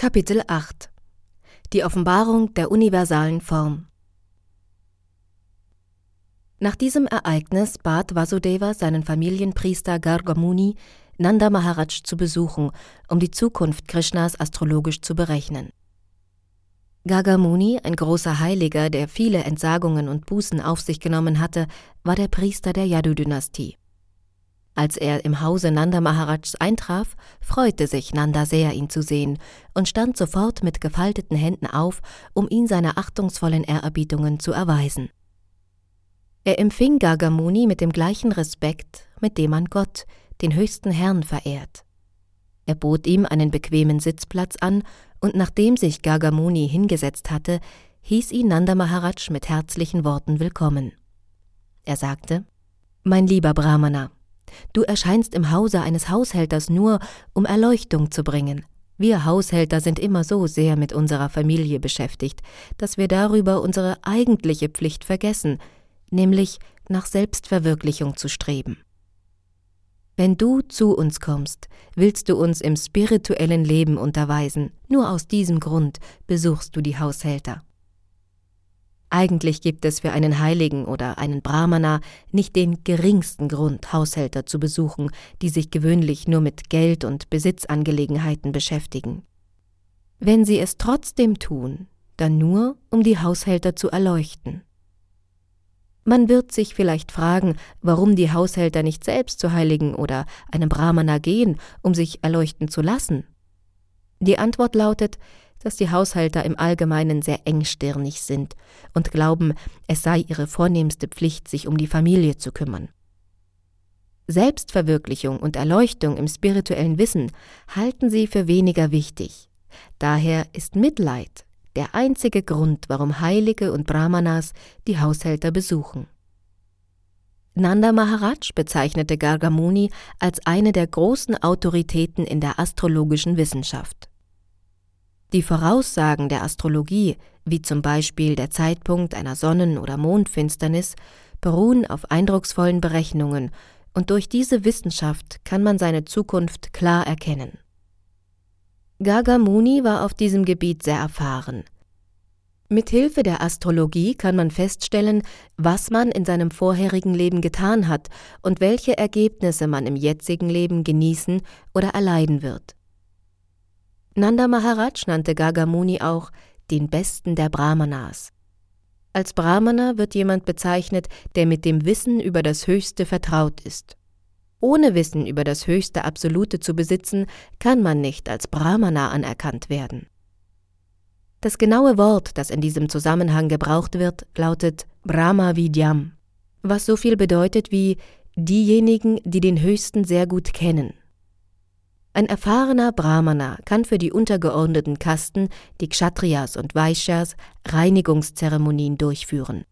Kapitel 8 Die Offenbarung der universalen Form Nach diesem Ereignis bat Vasudeva seinen Familienpriester Gargamuni, Nanda Maharaj zu besuchen, um die Zukunft Krishnas astrologisch zu berechnen. Gargamuni, ein großer Heiliger, der viele Entsagungen und Bußen auf sich genommen hatte, war der Priester der Yadu-Dynastie. Als er im Hause Nanda Maharajs eintraf, freute sich Nanda sehr, ihn zu sehen, und stand sofort mit gefalteten Händen auf, um ihn seine achtungsvollen Ehrerbietungen zu erweisen. Er empfing Gargamuni mit dem gleichen Respekt, mit dem man Gott, den höchsten Herrn, verehrt. Er bot ihm einen bequemen Sitzplatz an, und nachdem sich Gargamuni hingesetzt hatte, hieß ihn Nanda Maharaj mit herzlichen Worten willkommen. Er sagte, Mein lieber Brahmana, Du erscheinst im Hause eines Haushälters nur, um Erleuchtung zu bringen. Wir Haushälter sind immer so sehr mit unserer Familie beschäftigt, dass wir darüber unsere eigentliche Pflicht vergessen, nämlich nach Selbstverwirklichung zu streben. Wenn du zu uns kommst, willst du uns im spirituellen Leben unterweisen, nur aus diesem Grund besuchst du die Haushälter. Eigentlich gibt es für einen Heiligen oder einen Brahmana nicht den geringsten Grund, Haushälter zu besuchen, die sich gewöhnlich nur mit Geld und Besitzangelegenheiten beschäftigen. Wenn sie es trotzdem tun, dann nur, um die Haushälter zu erleuchten. Man wird sich vielleicht fragen, warum die Haushälter nicht selbst zu Heiligen oder einem Brahmana gehen, um sich erleuchten zu lassen. Die Antwort lautet, dass die Haushalter im Allgemeinen sehr engstirnig sind und glauben, es sei ihre vornehmste Pflicht, sich um die Familie zu kümmern. Selbstverwirklichung und Erleuchtung im spirituellen Wissen halten sie für weniger wichtig. Daher ist Mitleid der einzige Grund, warum Heilige und Brahmanas die Haushälter besuchen. Nanda Maharaj bezeichnete Gargamuni als eine der großen Autoritäten in der astrologischen Wissenschaft. Die Voraussagen der Astrologie, wie zum Beispiel der Zeitpunkt einer Sonnen- oder Mondfinsternis, beruhen auf eindrucksvollen Berechnungen, und durch diese Wissenschaft kann man seine Zukunft klar erkennen. Gagamuni war auf diesem Gebiet sehr erfahren. Mit Hilfe der Astrologie kann man feststellen, was man in seinem vorherigen Leben getan hat und welche Ergebnisse man im jetzigen Leben genießen oder erleiden wird. Nanda Maharaj nannte Gagamuni auch den Besten der Brahmanas. Als Brahmana wird jemand bezeichnet, der mit dem Wissen über das Höchste vertraut ist. Ohne Wissen über das höchste Absolute zu besitzen, kann man nicht als Brahmana anerkannt werden. Das genaue Wort, das in diesem Zusammenhang gebraucht wird, lautet Brahma Vidyam, was so viel bedeutet wie diejenigen, die den Höchsten sehr gut kennen. Ein erfahrener Brahmana kann für die untergeordneten Kasten, die Kshatriyas und Vaishyas, Reinigungszeremonien durchführen.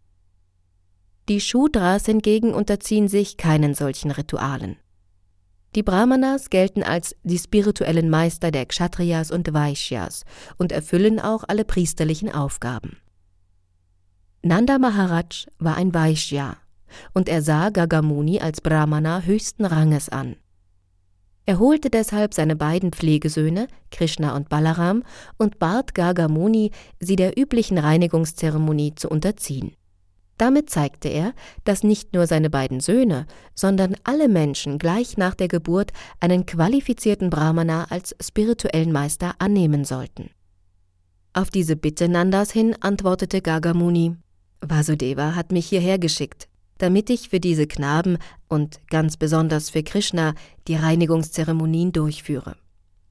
Die Shudras hingegen unterziehen sich keinen solchen Ritualen. Die Brahmanas gelten als die spirituellen Meister der Kshatriyas und Vaishyas und erfüllen auch alle priesterlichen Aufgaben. Nanda Maharaj war ein Vaishya und er sah Gagamuni als Brahmana höchsten Ranges an. Er holte deshalb seine beiden Pflegesöhne, Krishna und Balaram, und bat Gargamuni, sie der üblichen Reinigungszeremonie zu unterziehen. Damit zeigte er, dass nicht nur seine beiden Söhne, sondern alle Menschen gleich nach der Geburt einen qualifizierten Brahmana als spirituellen Meister annehmen sollten. Auf diese Bitte Nandas hin antwortete Gargamuni, Vasudeva hat mich hierher geschickt, damit ich für diese Knaben und ganz besonders für Krishna die Reinigungszeremonien durchführe.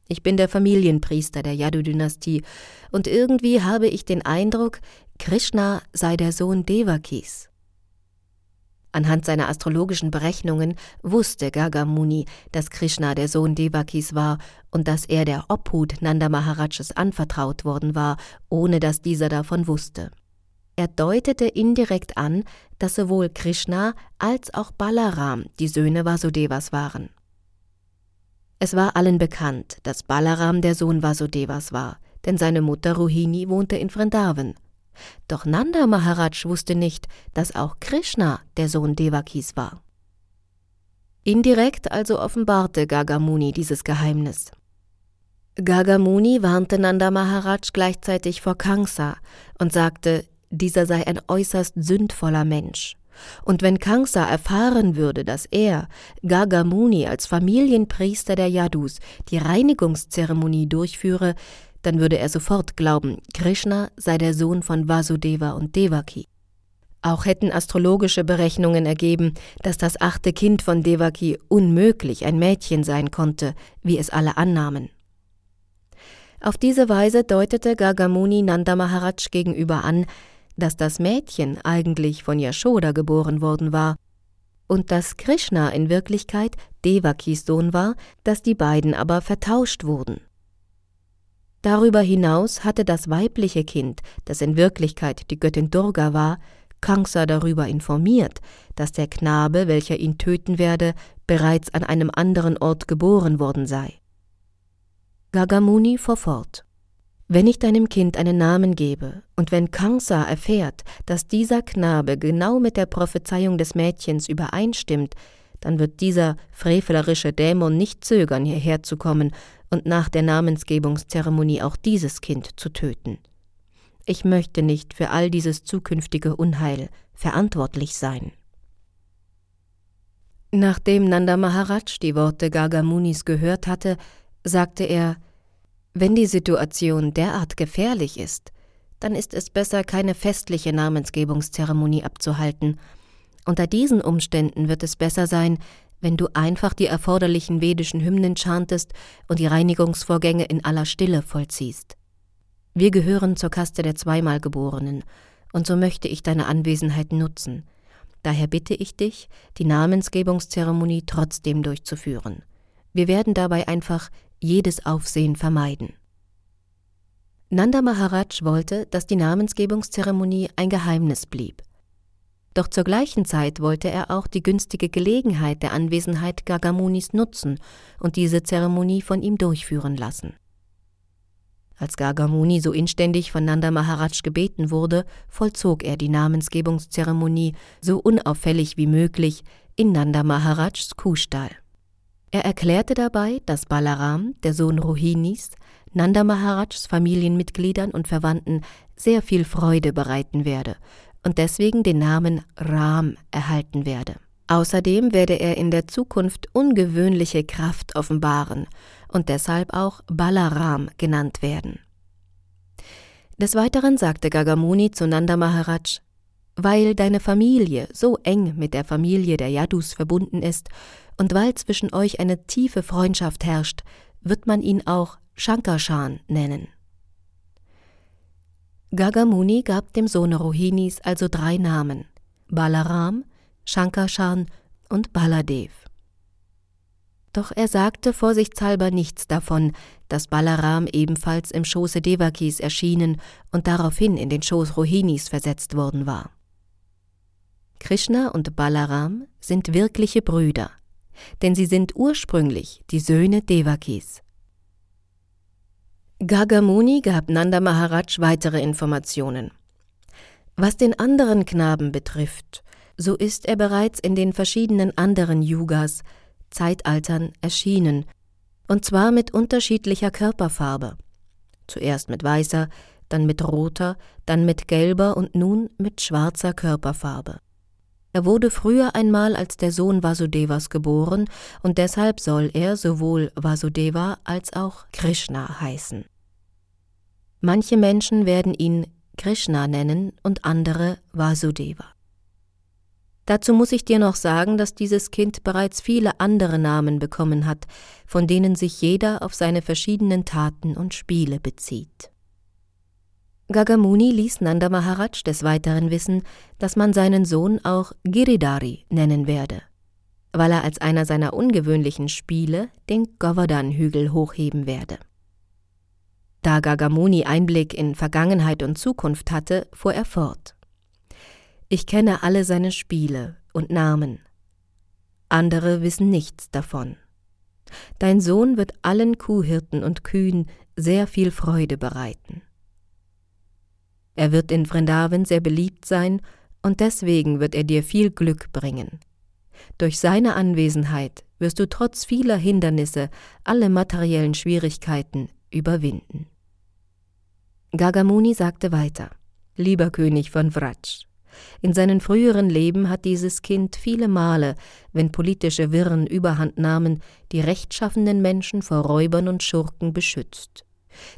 Ich bin der Familienpriester der Yadu-Dynastie und irgendwie habe ich den Eindruck, Krishna sei der Sohn Devakis. Anhand seiner astrologischen Berechnungen wusste Gagamuni, dass Krishna der Sohn Devakis war und dass er der Obhut Nanda Maharajas anvertraut worden war, ohne dass dieser davon wusste. Er deutete indirekt an, dass sowohl Krishna als auch Balaram die Söhne Vasudevas waren. Es war allen bekannt, dass Balaram der Sohn Vasudevas war, denn seine Mutter Rohini wohnte in Vrindavan. Doch Nanda Maharaj wusste nicht, dass auch Krishna der Sohn Devakis war. Indirekt also offenbarte Gagamuni dieses Geheimnis. Gagamuni warnte Nanda Maharaj gleichzeitig vor Kansa und sagte, dieser sei ein äußerst sündvoller Mensch. Und wenn Kansa erfahren würde, dass er, Gagamuni, als Familienpriester der Yadus die Reinigungszeremonie durchführe, dann würde er sofort glauben, Krishna sei der Sohn von Vasudeva und Devaki. Auch hätten astrologische Berechnungen ergeben, dass das achte Kind von Devaki unmöglich ein Mädchen sein konnte, wie es alle annahmen. Auf diese Weise deutete Gagamuni Nanda Maharaj gegenüber an, dass das Mädchen eigentlich von Yashoda geboren worden war und dass Krishna in Wirklichkeit Devakis Sohn war, dass die beiden aber vertauscht wurden. Darüber hinaus hatte das weibliche Kind, das in Wirklichkeit die Göttin Durga war, Kangsa darüber informiert, dass der Knabe, welcher ihn töten werde, bereits an einem anderen Ort geboren worden sei. Gagamuni fuhr fort. Wenn ich deinem Kind einen Namen gebe, und wenn Kangsa erfährt, dass dieser Knabe genau mit der Prophezeiung des Mädchens übereinstimmt, dann wird dieser frevelerische Dämon nicht zögern, hierher zu kommen und nach der Namensgebungszeremonie auch dieses Kind zu töten. Ich möchte nicht für all dieses zukünftige Unheil verantwortlich sein. Nachdem Nanda Maharaj die Worte Gagamunis gehört hatte, sagte er, wenn die Situation derart gefährlich ist, dann ist es besser, keine festliche Namensgebungszeremonie abzuhalten. Unter diesen Umständen wird es besser sein, wenn du einfach die erforderlichen vedischen Hymnen chantest und die Reinigungsvorgänge in aller Stille vollziehst. Wir gehören zur Kaste der Zweimalgeborenen, und so möchte ich deine Anwesenheit nutzen. Daher bitte ich dich, die Namensgebungszeremonie trotzdem durchzuführen. Wir werden dabei einfach jedes Aufsehen vermeiden. Nanda Maharaj wollte, dass die Namensgebungszeremonie ein Geheimnis blieb. Doch zur gleichen Zeit wollte er auch die günstige Gelegenheit der Anwesenheit Gagamunis nutzen und diese Zeremonie von ihm durchführen lassen. Als Gagamuni so inständig von Nanda Maharaj gebeten wurde, vollzog er die Namensgebungszeremonie so unauffällig wie möglich in Nanda Maharajs Kuhstall. Er erklärte dabei, dass Balaram, der Sohn Rohinis, Nanda Maharajs Familienmitgliedern und Verwandten sehr viel Freude bereiten werde und deswegen den Namen Ram erhalten werde. Außerdem werde er in der Zukunft ungewöhnliche Kraft offenbaren und deshalb auch Balaram genannt werden. Des Weiteren sagte Gagamuni zu Nanda Maharaj, weil deine Familie so eng mit der Familie der Yadus verbunden ist und weil zwischen euch eine tiefe Freundschaft herrscht, wird man ihn auch Shankarshan nennen. Gagamuni gab dem Sohne Rohinis also drei Namen: Balaram, Shankarshan und Baladev. Doch er sagte vorsichtshalber nichts davon, dass Balaram ebenfalls im Schoße Devakis erschienen und daraufhin in den Schoß Rohinis versetzt worden war. Krishna und Balaram sind wirkliche Brüder denn sie sind ursprünglich die Söhne Devakis. Gagamuni gab Nanda Maharaj weitere Informationen. Was den anderen Knaben betrifft, so ist er bereits in den verschiedenen anderen Yugas, Zeitaltern erschienen, und zwar mit unterschiedlicher Körperfarbe. Zuerst mit weißer, dann mit roter, dann mit gelber und nun mit schwarzer Körperfarbe. Er wurde früher einmal als der Sohn Vasudevas geboren und deshalb soll er sowohl Vasudeva als auch Krishna heißen. Manche Menschen werden ihn Krishna nennen und andere Vasudeva. Dazu muss ich dir noch sagen, dass dieses Kind bereits viele andere Namen bekommen hat, von denen sich jeder auf seine verschiedenen Taten und Spiele bezieht. Gagamuni ließ Nanda Maharaj des Weiteren wissen, dass man seinen Sohn auch Giridhari nennen werde, weil er als einer seiner ungewöhnlichen Spiele den Govardhan-Hügel hochheben werde. Da Gagamuni Einblick in Vergangenheit und Zukunft hatte, fuhr er fort. Ich kenne alle seine Spiele und Namen. Andere wissen nichts davon. Dein Sohn wird allen Kuhhirten und Kühen sehr viel Freude bereiten. Er wird in Vrindavan sehr beliebt sein und deswegen wird er dir viel Glück bringen. Durch seine Anwesenheit wirst du trotz vieler Hindernisse alle materiellen Schwierigkeiten überwinden. Gagamuni sagte weiter, Lieber König von Vraj, in seinen früheren Leben hat dieses Kind viele Male, wenn politische Wirren überhand nahmen, die rechtschaffenden Menschen vor Räubern und Schurken beschützt.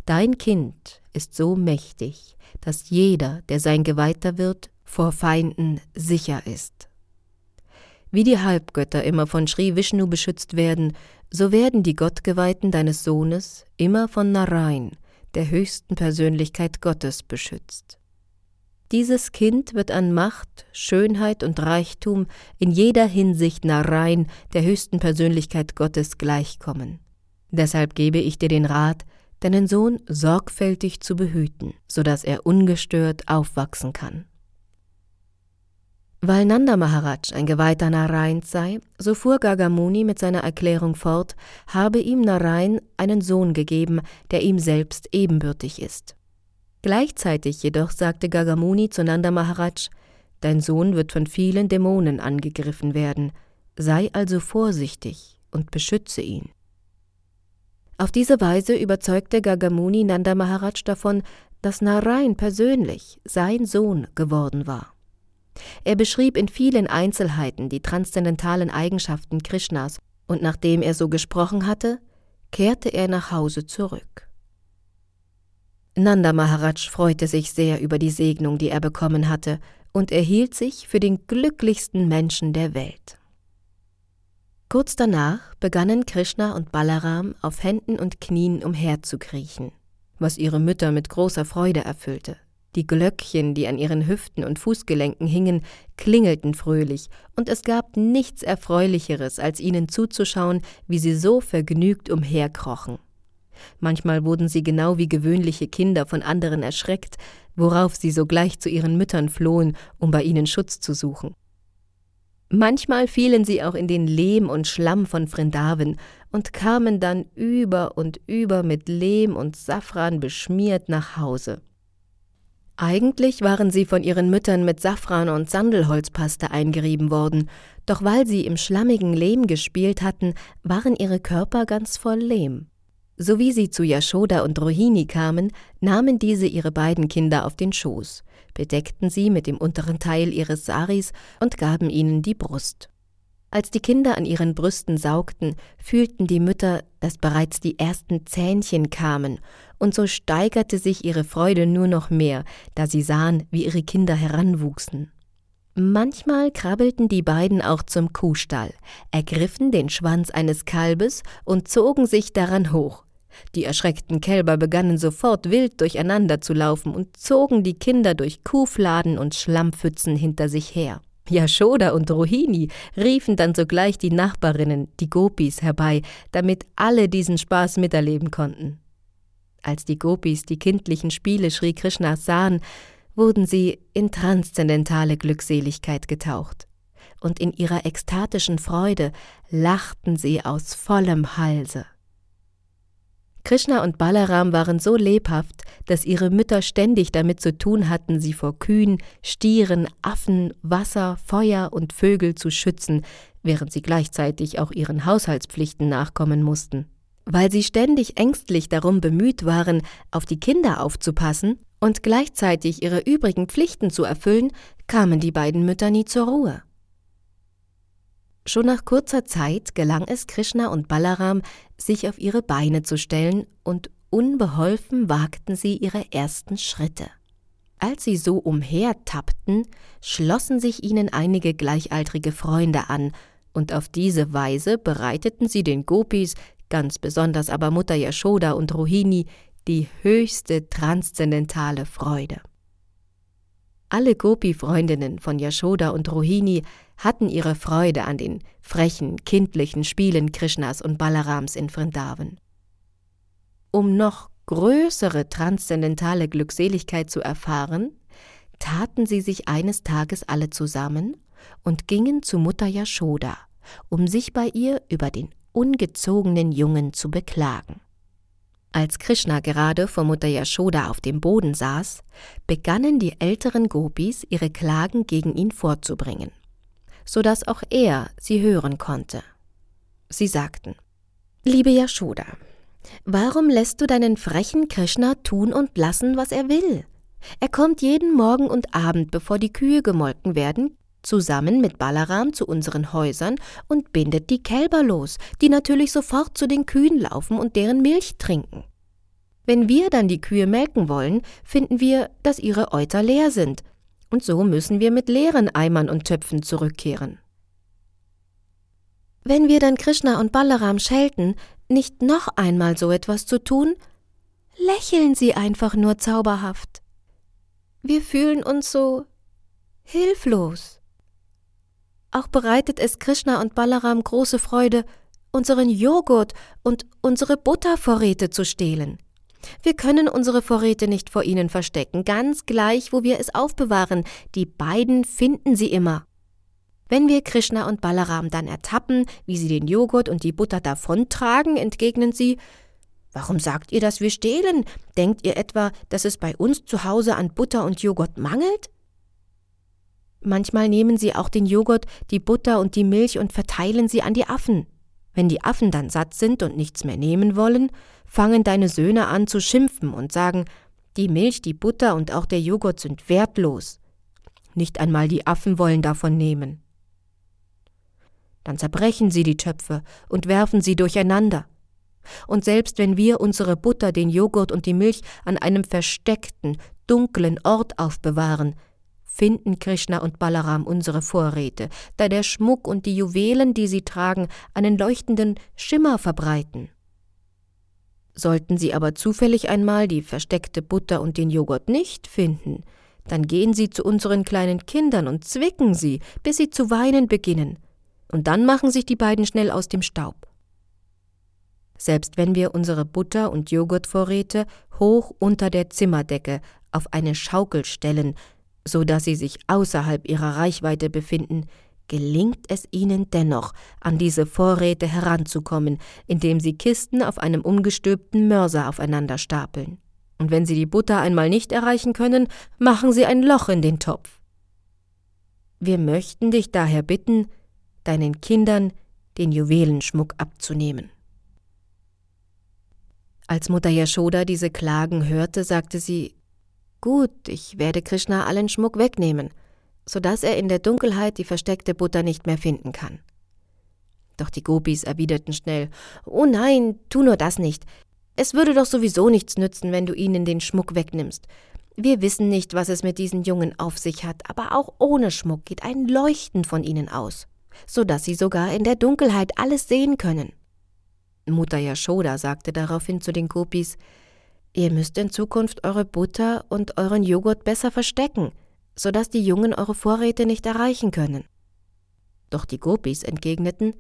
Dein Kind ist so mächtig, dass jeder, der sein Geweihter wird, vor Feinden sicher ist. Wie die Halbgötter immer von Sri Vishnu beschützt werden, so werden die Gottgeweihten deines Sohnes immer von Narain, der höchsten Persönlichkeit Gottes, beschützt. Dieses Kind wird an Macht, Schönheit und Reichtum in jeder Hinsicht Narain, der höchsten Persönlichkeit Gottes, gleichkommen. Deshalb gebe ich dir den Rat, deinen Sohn sorgfältig zu behüten, so dass er ungestört aufwachsen kann. Weil Nanda Maharaj ein Geweihter Narains sei, so fuhr Gagamuni mit seiner Erklärung fort, habe ihm Narain einen Sohn gegeben, der ihm selbst ebenbürtig ist. Gleichzeitig jedoch sagte Gagamuni zu Nanda Maharaj, Dein Sohn wird von vielen Dämonen angegriffen werden, sei also vorsichtig und beschütze ihn. Auf diese Weise überzeugte Gagamuni Nanda Maharaj davon, dass Narain persönlich sein Sohn geworden war. Er beschrieb in vielen Einzelheiten die transzendentalen Eigenschaften Krishnas, und nachdem er so gesprochen hatte, kehrte er nach Hause zurück. Nanda Maharaj freute sich sehr über die Segnung, die er bekommen hatte, und erhielt sich für den glücklichsten Menschen der Welt. Kurz danach begannen Krishna und Balaram auf Händen und Knien umherzukriechen, was ihre Mütter mit großer Freude erfüllte. Die Glöckchen, die an ihren Hüften und Fußgelenken hingen, klingelten fröhlich, und es gab nichts Erfreulicheres, als ihnen zuzuschauen, wie sie so vergnügt umherkrochen. Manchmal wurden sie genau wie gewöhnliche Kinder von anderen erschreckt, worauf sie sogleich zu ihren Müttern flohen, um bei ihnen Schutz zu suchen. Manchmal fielen sie auch in den Lehm und Schlamm von Vrindavan und kamen dann über und über mit Lehm und Safran beschmiert nach Hause. Eigentlich waren sie von ihren Müttern mit Safran und Sandelholzpaste eingerieben worden, doch weil sie im schlammigen Lehm gespielt hatten, waren ihre Körper ganz voll Lehm. So wie sie zu Yashoda und Rohini kamen, nahmen diese ihre beiden Kinder auf den Schoß, bedeckten sie mit dem unteren Teil ihres Saris und gaben ihnen die Brust. Als die Kinder an ihren Brüsten saugten, fühlten die Mütter, dass bereits die ersten Zähnchen kamen, und so steigerte sich ihre Freude nur noch mehr, da sie sahen, wie ihre Kinder heranwuchsen. Manchmal krabbelten die beiden auch zum Kuhstall, ergriffen den Schwanz eines Kalbes und zogen sich daran hoch, die erschreckten Kälber begannen sofort wild durcheinander zu laufen und zogen die Kinder durch Kuhfladen und Schlammpfützen hinter sich her. Yashoda und Rohini riefen dann sogleich die Nachbarinnen, die Gopis, herbei, damit alle diesen Spaß miterleben konnten. Als die Gopis die kindlichen Spiele Sri Krishnas sahen, wurden sie in transzendentale Glückseligkeit getaucht. Und in ihrer ekstatischen Freude lachten sie aus vollem Halse. Krishna und Balaram waren so lebhaft, dass ihre Mütter ständig damit zu tun hatten, sie vor Kühen, Stieren, Affen, Wasser, Feuer und Vögel zu schützen, während sie gleichzeitig auch ihren Haushaltspflichten nachkommen mussten. Weil sie ständig ängstlich darum bemüht waren, auf die Kinder aufzupassen und gleichzeitig ihre übrigen Pflichten zu erfüllen, kamen die beiden Mütter nie zur Ruhe. Schon nach kurzer Zeit gelang es Krishna und Balaram, sich auf ihre Beine zu stellen, und unbeholfen wagten sie ihre ersten Schritte. Als sie so umhertappten, schlossen sich ihnen einige gleichaltrige Freunde an, und auf diese Weise bereiteten sie den Gopis, ganz besonders aber Mutter Yashoda und Rohini, die höchste transzendentale Freude. Alle Gopi-Freundinnen von Yashoda und Rohini hatten ihre Freude an den frechen, kindlichen Spielen Krishnas und Balarams in Vrindavan. Um noch größere transzendentale Glückseligkeit zu erfahren, taten sie sich eines Tages alle zusammen und gingen zu Mutter Yashoda, um sich bei ihr über den ungezogenen Jungen zu beklagen. Als Krishna gerade vor Mutter Yashoda auf dem Boden saß, begannen die älteren Gopis ihre Klagen gegen ihn vorzubringen, so dass auch er sie hören konnte. Sie sagten: Liebe Yashoda, Warum lässt du deinen frechen Krishna tun und lassen, was er will? Er kommt jeden Morgen und Abend, bevor die Kühe gemolken werden, zusammen mit Balaram zu unseren Häusern und bindet die Kälber los, die natürlich sofort zu den Kühen laufen und deren Milch trinken. Wenn wir dann die Kühe melken wollen, finden wir, dass ihre Euter leer sind, und so müssen wir mit leeren Eimern und Töpfen zurückkehren. Wenn wir dann Krishna und Balaram schelten, nicht noch einmal so etwas zu tun, lächeln sie einfach nur zauberhaft. Wir fühlen uns so hilflos. Auch bereitet es Krishna und Balaram große Freude, unseren Joghurt und unsere Buttervorräte zu stehlen. Wir können unsere Vorräte nicht vor ihnen verstecken, ganz gleich, wo wir es aufbewahren, die beiden finden sie immer. Wenn wir Krishna und Balaram dann ertappen, wie sie den Joghurt und die Butter davontragen, entgegnen sie Warum sagt ihr, dass wir stehlen? Denkt ihr etwa, dass es bei uns zu Hause an Butter und Joghurt mangelt? Manchmal nehmen sie auch den Joghurt, die Butter und die Milch und verteilen sie an die Affen. Wenn die Affen dann satt sind und nichts mehr nehmen wollen, fangen deine Söhne an zu schimpfen und sagen, die Milch, die Butter und auch der Joghurt sind wertlos. Nicht einmal die Affen wollen davon nehmen. Dann zerbrechen sie die Töpfe und werfen sie durcheinander. Und selbst wenn wir unsere Butter, den Joghurt und die Milch an einem versteckten, dunklen Ort aufbewahren, finden Krishna und Balaram unsere Vorräte, da der Schmuck und die Juwelen, die sie tragen, einen leuchtenden Schimmer verbreiten. Sollten sie aber zufällig einmal die versteckte Butter und den Joghurt nicht finden, dann gehen sie zu unseren kleinen Kindern und zwicken sie, bis sie zu weinen beginnen, und dann machen sich die beiden schnell aus dem Staub. Selbst wenn wir unsere Butter- und Joghurtvorräte hoch unter der Zimmerdecke auf eine Schaukel stellen, so dass sie sich außerhalb ihrer Reichweite befinden, gelingt es ihnen dennoch, an diese Vorräte heranzukommen, indem sie Kisten auf einem umgestülpten Mörser aufeinander stapeln. Und wenn sie die Butter einmal nicht erreichen können, machen sie ein Loch in den Topf. Wir möchten dich daher bitten, deinen Kindern den Juwelenschmuck abzunehmen. Als Mutter Yashoda diese Klagen hörte, sagte sie Gut, ich werde Krishna allen Schmuck wegnehmen, so dass er in der Dunkelheit die versteckte Butter nicht mehr finden kann. Doch die Gopis erwiderten schnell Oh nein, tu nur das nicht. Es würde doch sowieso nichts nützen, wenn du ihnen den Schmuck wegnimmst. Wir wissen nicht, was es mit diesen Jungen auf sich hat, aber auch ohne Schmuck geht ein Leuchten von ihnen aus so dass sie sogar in der Dunkelheit alles sehen können. Mutter Yashoda sagte daraufhin zu den Gopis, Ihr müsst in Zukunft eure Butter und euren Joghurt besser verstecken, so dass die Jungen eure Vorräte nicht erreichen können. Doch die Gopis entgegneten,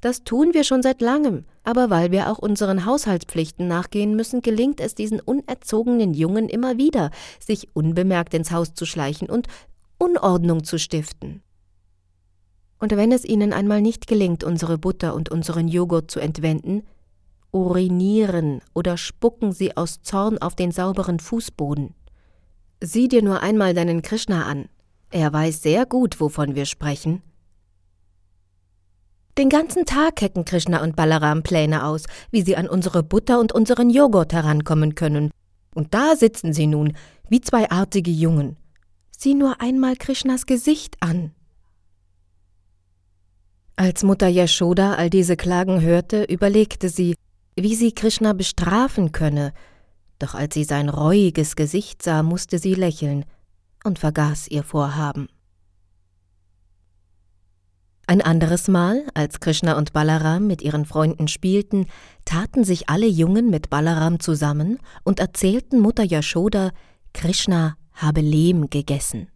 das tun wir schon seit langem, aber weil wir auch unseren Haushaltspflichten nachgehen müssen, gelingt es diesen unerzogenen Jungen immer wieder, sich unbemerkt ins Haus zu schleichen und Unordnung zu stiften. Und wenn es ihnen einmal nicht gelingt, unsere Butter und unseren Joghurt zu entwenden, urinieren oder spucken sie aus Zorn auf den sauberen Fußboden. Sieh dir nur einmal deinen Krishna an. Er weiß sehr gut, wovon wir sprechen. Den ganzen Tag hecken Krishna und Balaram Pläne aus, wie sie an unsere Butter und unseren Joghurt herankommen können. Und da sitzen sie nun, wie zwei artige Jungen. Sieh nur einmal Krishnas Gesicht an. Als Mutter Yashoda all diese Klagen hörte, überlegte sie, wie sie Krishna bestrafen könne, doch als sie sein reuiges Gesicht sah, musste sie lächeln und vergaß ihr Vorhaben. Ein anderes Mal, als Krishna und Balaram mit ihren Freunden spielten, taten sich alle Jungen mit Balaram zusammen und erzählten Mutter Yashoda, Krishna habe Lehm gegessen.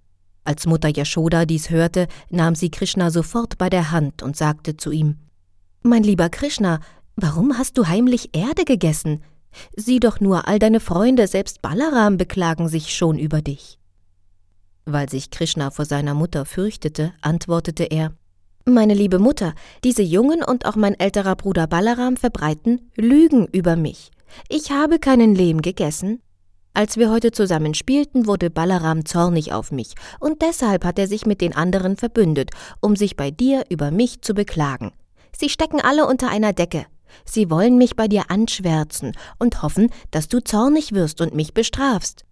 Als Mutter Yashoda dies hörte, nahm sie Krishna sofort bei der Hand und sagte zu ihm Mein lieber Krishna, warum hast du heimlich Erde gegessen? Sieh doch nur, all deine Freunde, selbst Balaram beklagen sich schon über dich. Weil sich Krishna vor seiner Mutter fürchtete, antwortete er Meine liebe Mutter, diese Jungen und auch mein älterer Bruder Balaram verbreiten Lügen über mich. Ich habe keinen Lehm gegessen, als wir heute zusammen spielten, wurde Balaram zornig auf mich, und deshalb hat er sich mit den anderen verbündet, um sich bei dir über mich zu beklagen. Sie stecken alle unter einer Decke. Sie wollen mich bei dir anschwärzen und hoffen, dass du zornig wirst und mich bestrafst.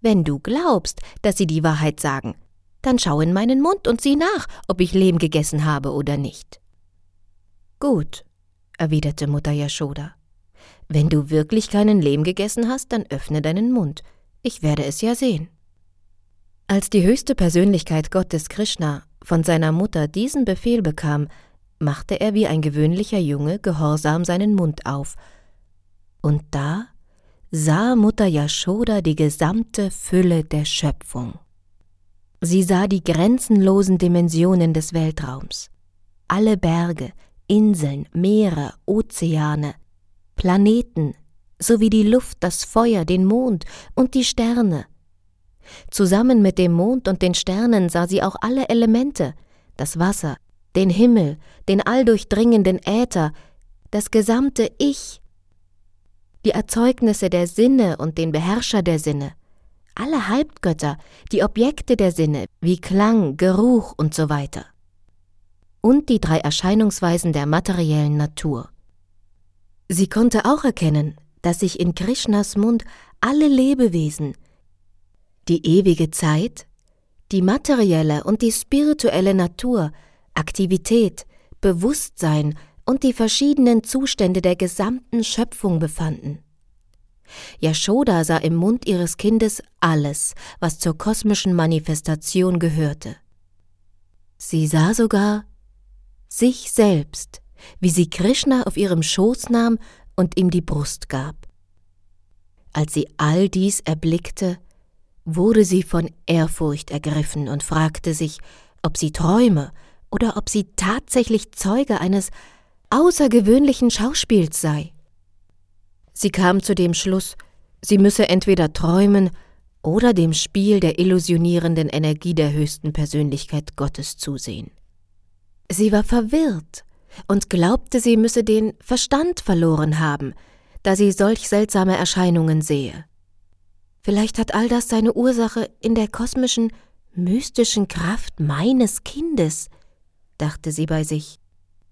Wenn du glaubst, dass sie die Wahrheit sagen, dann schau in meinen Mund und sieh nach, ob ich Lehm gegessen habe oder nicht. Gut, erwiderte Mutter Yashoda. Wenn du wirklich keinen Lehm gegessen hast, dann öffne deinen Mund. Ich werde es ja sehen. Als die höchste Persönlichkeit Gottes Krishna von seiner Mutter diesen Befehl bekam, machte er wie ein gewöhnlicher Junge gehorsam seinen Mund auf. Und da sah Mutter Yashoda die gesamte Fülle der Schöpfung. Sie sah die grenzenlosen Dimensionen des Weltraums. Alle Berge, Inseln, Meere, Ozeane, Planeten, sowie die Luft, das Feuer, den Mond und die Sterne. Zusammen mit dem Mond und den Sternen sah sie auch alle Elemente, das Wasser, den Himmel, den alldurchdringenden Äther, das gesamte Ich, die Erzeugnisse der Sinne und den Beherrscher der Sinne, alle Halbgötter, die Objekte der Sinne wie Klang, Geruch und so weiter. Und die drei Erscheinungsweisen der materiellen Natur. Sie konnte auch erkennen, dass sich in Krishnas Mund alle Lebewesen, die ewige Zeit, die materielle und die spirituelle Natur, Aktivität, Bewusstsein und die verschiedenen Zustände der gesamten Schöpfung befanden. Yashoda sah im Mund ihres Kindes alles, was zur kosmischen Manifestation gehörte. Sie sah sogar sich selbst, wie sie Krishna auf ihrem Schoß nahm und ihm die Brust gab. Als sie all dies erblickte, wurde sie von Ehrfurcht ergriffen und fragte sich, ob sie träume oder ob sie tatsächlich Zeuge eines außergewöhnlichen Schauspiels sei. Sie kam zu dem Schluss, sie müsse entweder träumen oder dem Spiel der illusionierenden Energie der höchsten Persönlichkeit Gottes zusehen. Sie war verwirrt und glaubte, sie müsse den Verstand verloren haben, da sie solch seltsame Erscheinungen sehe. Vielleicht hat all das seine Ursache in der kosmischen, mystischen Kraft meines Kindes, dachte sie bei sich.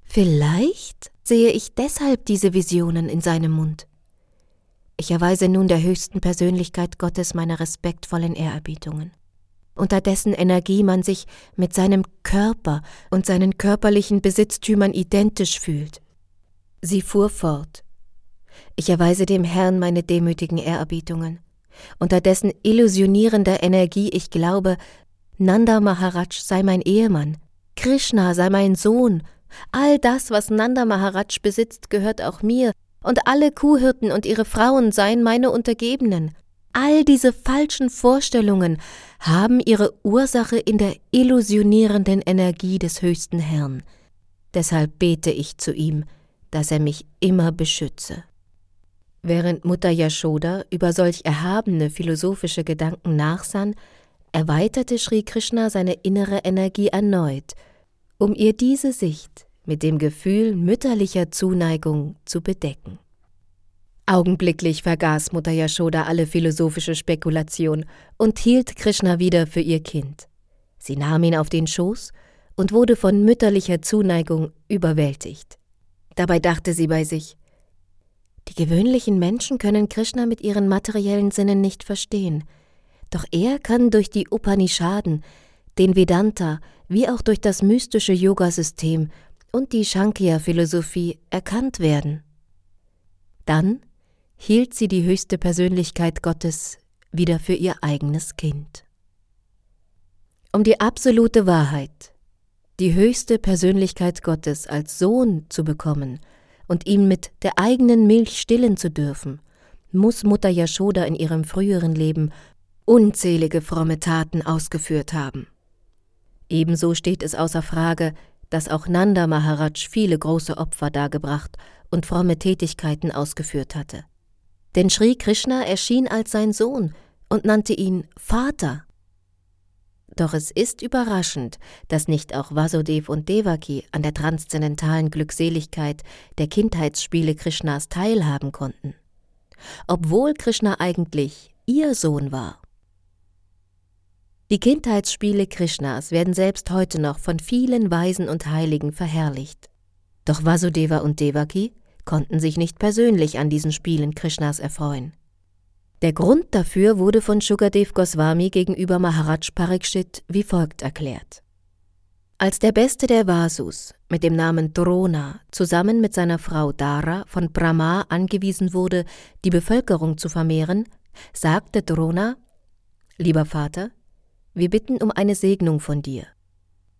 Vielleicht sehe ich deshalb diese Visionen in seinem Mund. Ich erweise nun der höchsten Persönlichkeit Gottes meine respektvollen Ehrerbietungen, unter dessen Energie man sich mit seinem Körper und seinen körperlichen Besitztümern identisch fühlt. Sie fuhr fort. Ich erweise dem Herrn meine demütigen Ehrerbietungen, unter dessen illusionierender Energie ich glaube, Nanda Maharaj sei mein Ehemann, Krishna sei mein Sohn, all das, was Nanda Maharaj besitzt, gehört auch mir, und alle Kuhhirten und ihre Frauen seien meine Untergebenen. All diese falschen Vorstellungen haben ihre Ursache in der illusionierenden Energie des höchsten Herrn. Deshalb bete ich zu ihm, dass er mich immer beschütze. Während Mutter Yashoda über solch erhabene philosophische Gedanken nachsann, erweiterte Sri Krishna seine innere Energie erneut, um ihr diese Sicht mit dem Gefühl mütterlicher Zuneigung zu bedecken. Augenblicklich vergaß Mutter Yashoda alle philosophische Spekulation und hielt Krishna wieder für ihr Kind. Sie nahm ihn auf den Schoß und wurde von mütterlicher Zuneigung überwältigt. Dabei dachte sie bei sich, die gewöhnlichen Menschen können Krishna mit ihren materiellen Sinnen nicht verstehen, doch er kann durch die Upanishaden, den Vedanta, wie auch durch das mystische Yogasystem und die Shankya-Philosophie erkannt werden. Dann hielt sie die höchste Persönlichkeit Gottes wieder für ihr eigenes Kind. Um die absolute Wahrheit, die höchste Persönlichkeit Gottes als Sohn zu bekommen und ihn mit der eigenen Milch stillen zu dürfen, muss Mutter Yashoda in ihrem früheren Leben unzählige fromme Taten ausgeführt haben. Ebenso steht es außer Frage, dass auch Nanda Maharaj viele große Opfer dargebracht und fromme Tätigkeiten ausgeführt hatte. Denn Sri Krishna erschien als sein Sohn und nannte ihn Vater. Doch es ist überraschend, dass nicht auch Vasudev und Devaki an der transzendentalen Glückseligkeit der Kindheitsspiele Krishnas teilhaben konnten, obwohl Krishna eigentlich ihr Sohn war. Die Kindheitsspiele Krishnas werden selbst heute noch von vielen Weisen und Heiligen verherrlicht. Doch Vasudeva und Devaki konnten sich nicht persönlich an diesen Spielen Krishnas erfreuen. Der Grund dafür wurde von Shukadev Goswami gegenüber Maharaj Parikshit wie folgt erklärt. Als der beste der Vasus mit dem Namen Drona zusammen mit seiner Frau Dara von Brahma angewiesen wurde, die Bevölkerung zu vermehren, sagte Drona, Lieber Vater, wir bitten um eine Segnung von dir.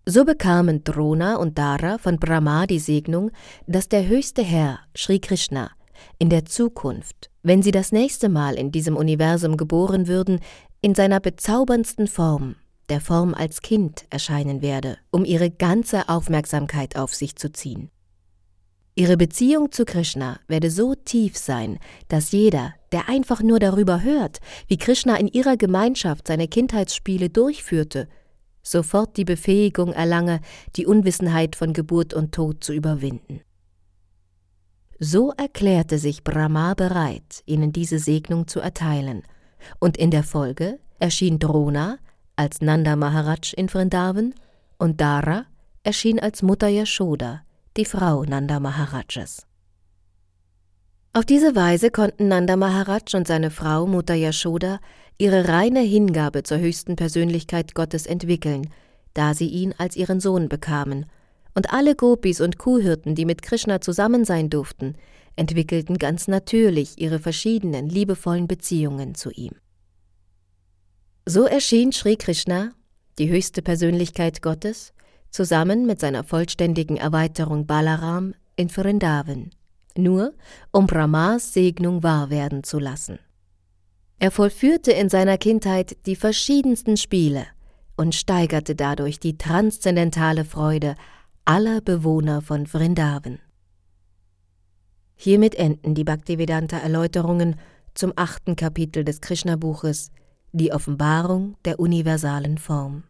So bekamen Drona und Dara von Brahma die Segnung, dass der höchste Herr, Sri Krishna, in der Zukunft, wenn sie das nächste Mal in diesem Universum geboren würden, in seiner bezauberndsten Form der Form als Kind erscheinen werde, um ihre ganze Aufmerksamkeit auf sich zu ziehen. Ihre Beziehung zu Krishna werde so tief sein, dass jeder, der einfach nur darüber hört, wie Krishna in ihrer Gemeinschaft seine Kindheitsspiele durchführte, sofort die Befähigung erlange, die Unwissenheit von Geburt und Tod zu überwinden. So erklärte sich Brahma bereit, ihnen diese Segnung zu erteilen, und in der Folge erschien Drona als Nanda Maharaj in Vrindavan und Dara erschien als Mutter Yashoda, die Frau Nanda Maharajas. Auf diese Weise konnten Nanda Maharaj und seine Frau Mutter Yashoda ihre reine Hingabe zur höchsten Persönlichkeit Gottes entwickeln, da sie ihn als ihren Sohn bekamen, und alle Gopis und Kuhhirten, die mit Krishna zusammen sein durften, entwickelten ganz natürlich ihre verschiedenen liebevollen Beziehungen zu ihm. So erschien Sri Krishna, die höchste Persönlichkeit Gottes, zusammen mit seiner vollständigen Erweiterung Balaram in Vrindavan, nur um Brahmas Segnung wahr werden zu lassen. Er vollführte in seiner Kindheit die verschiedensten Spiele und steigerte dadurch die transzendentale Freude aller Bewohner von Vrindavan. Hiermit enden die Bhaktivedanta Erläuterungen zum achten Kapitel des Krishna-Buches die Offenbarung der universalen Form.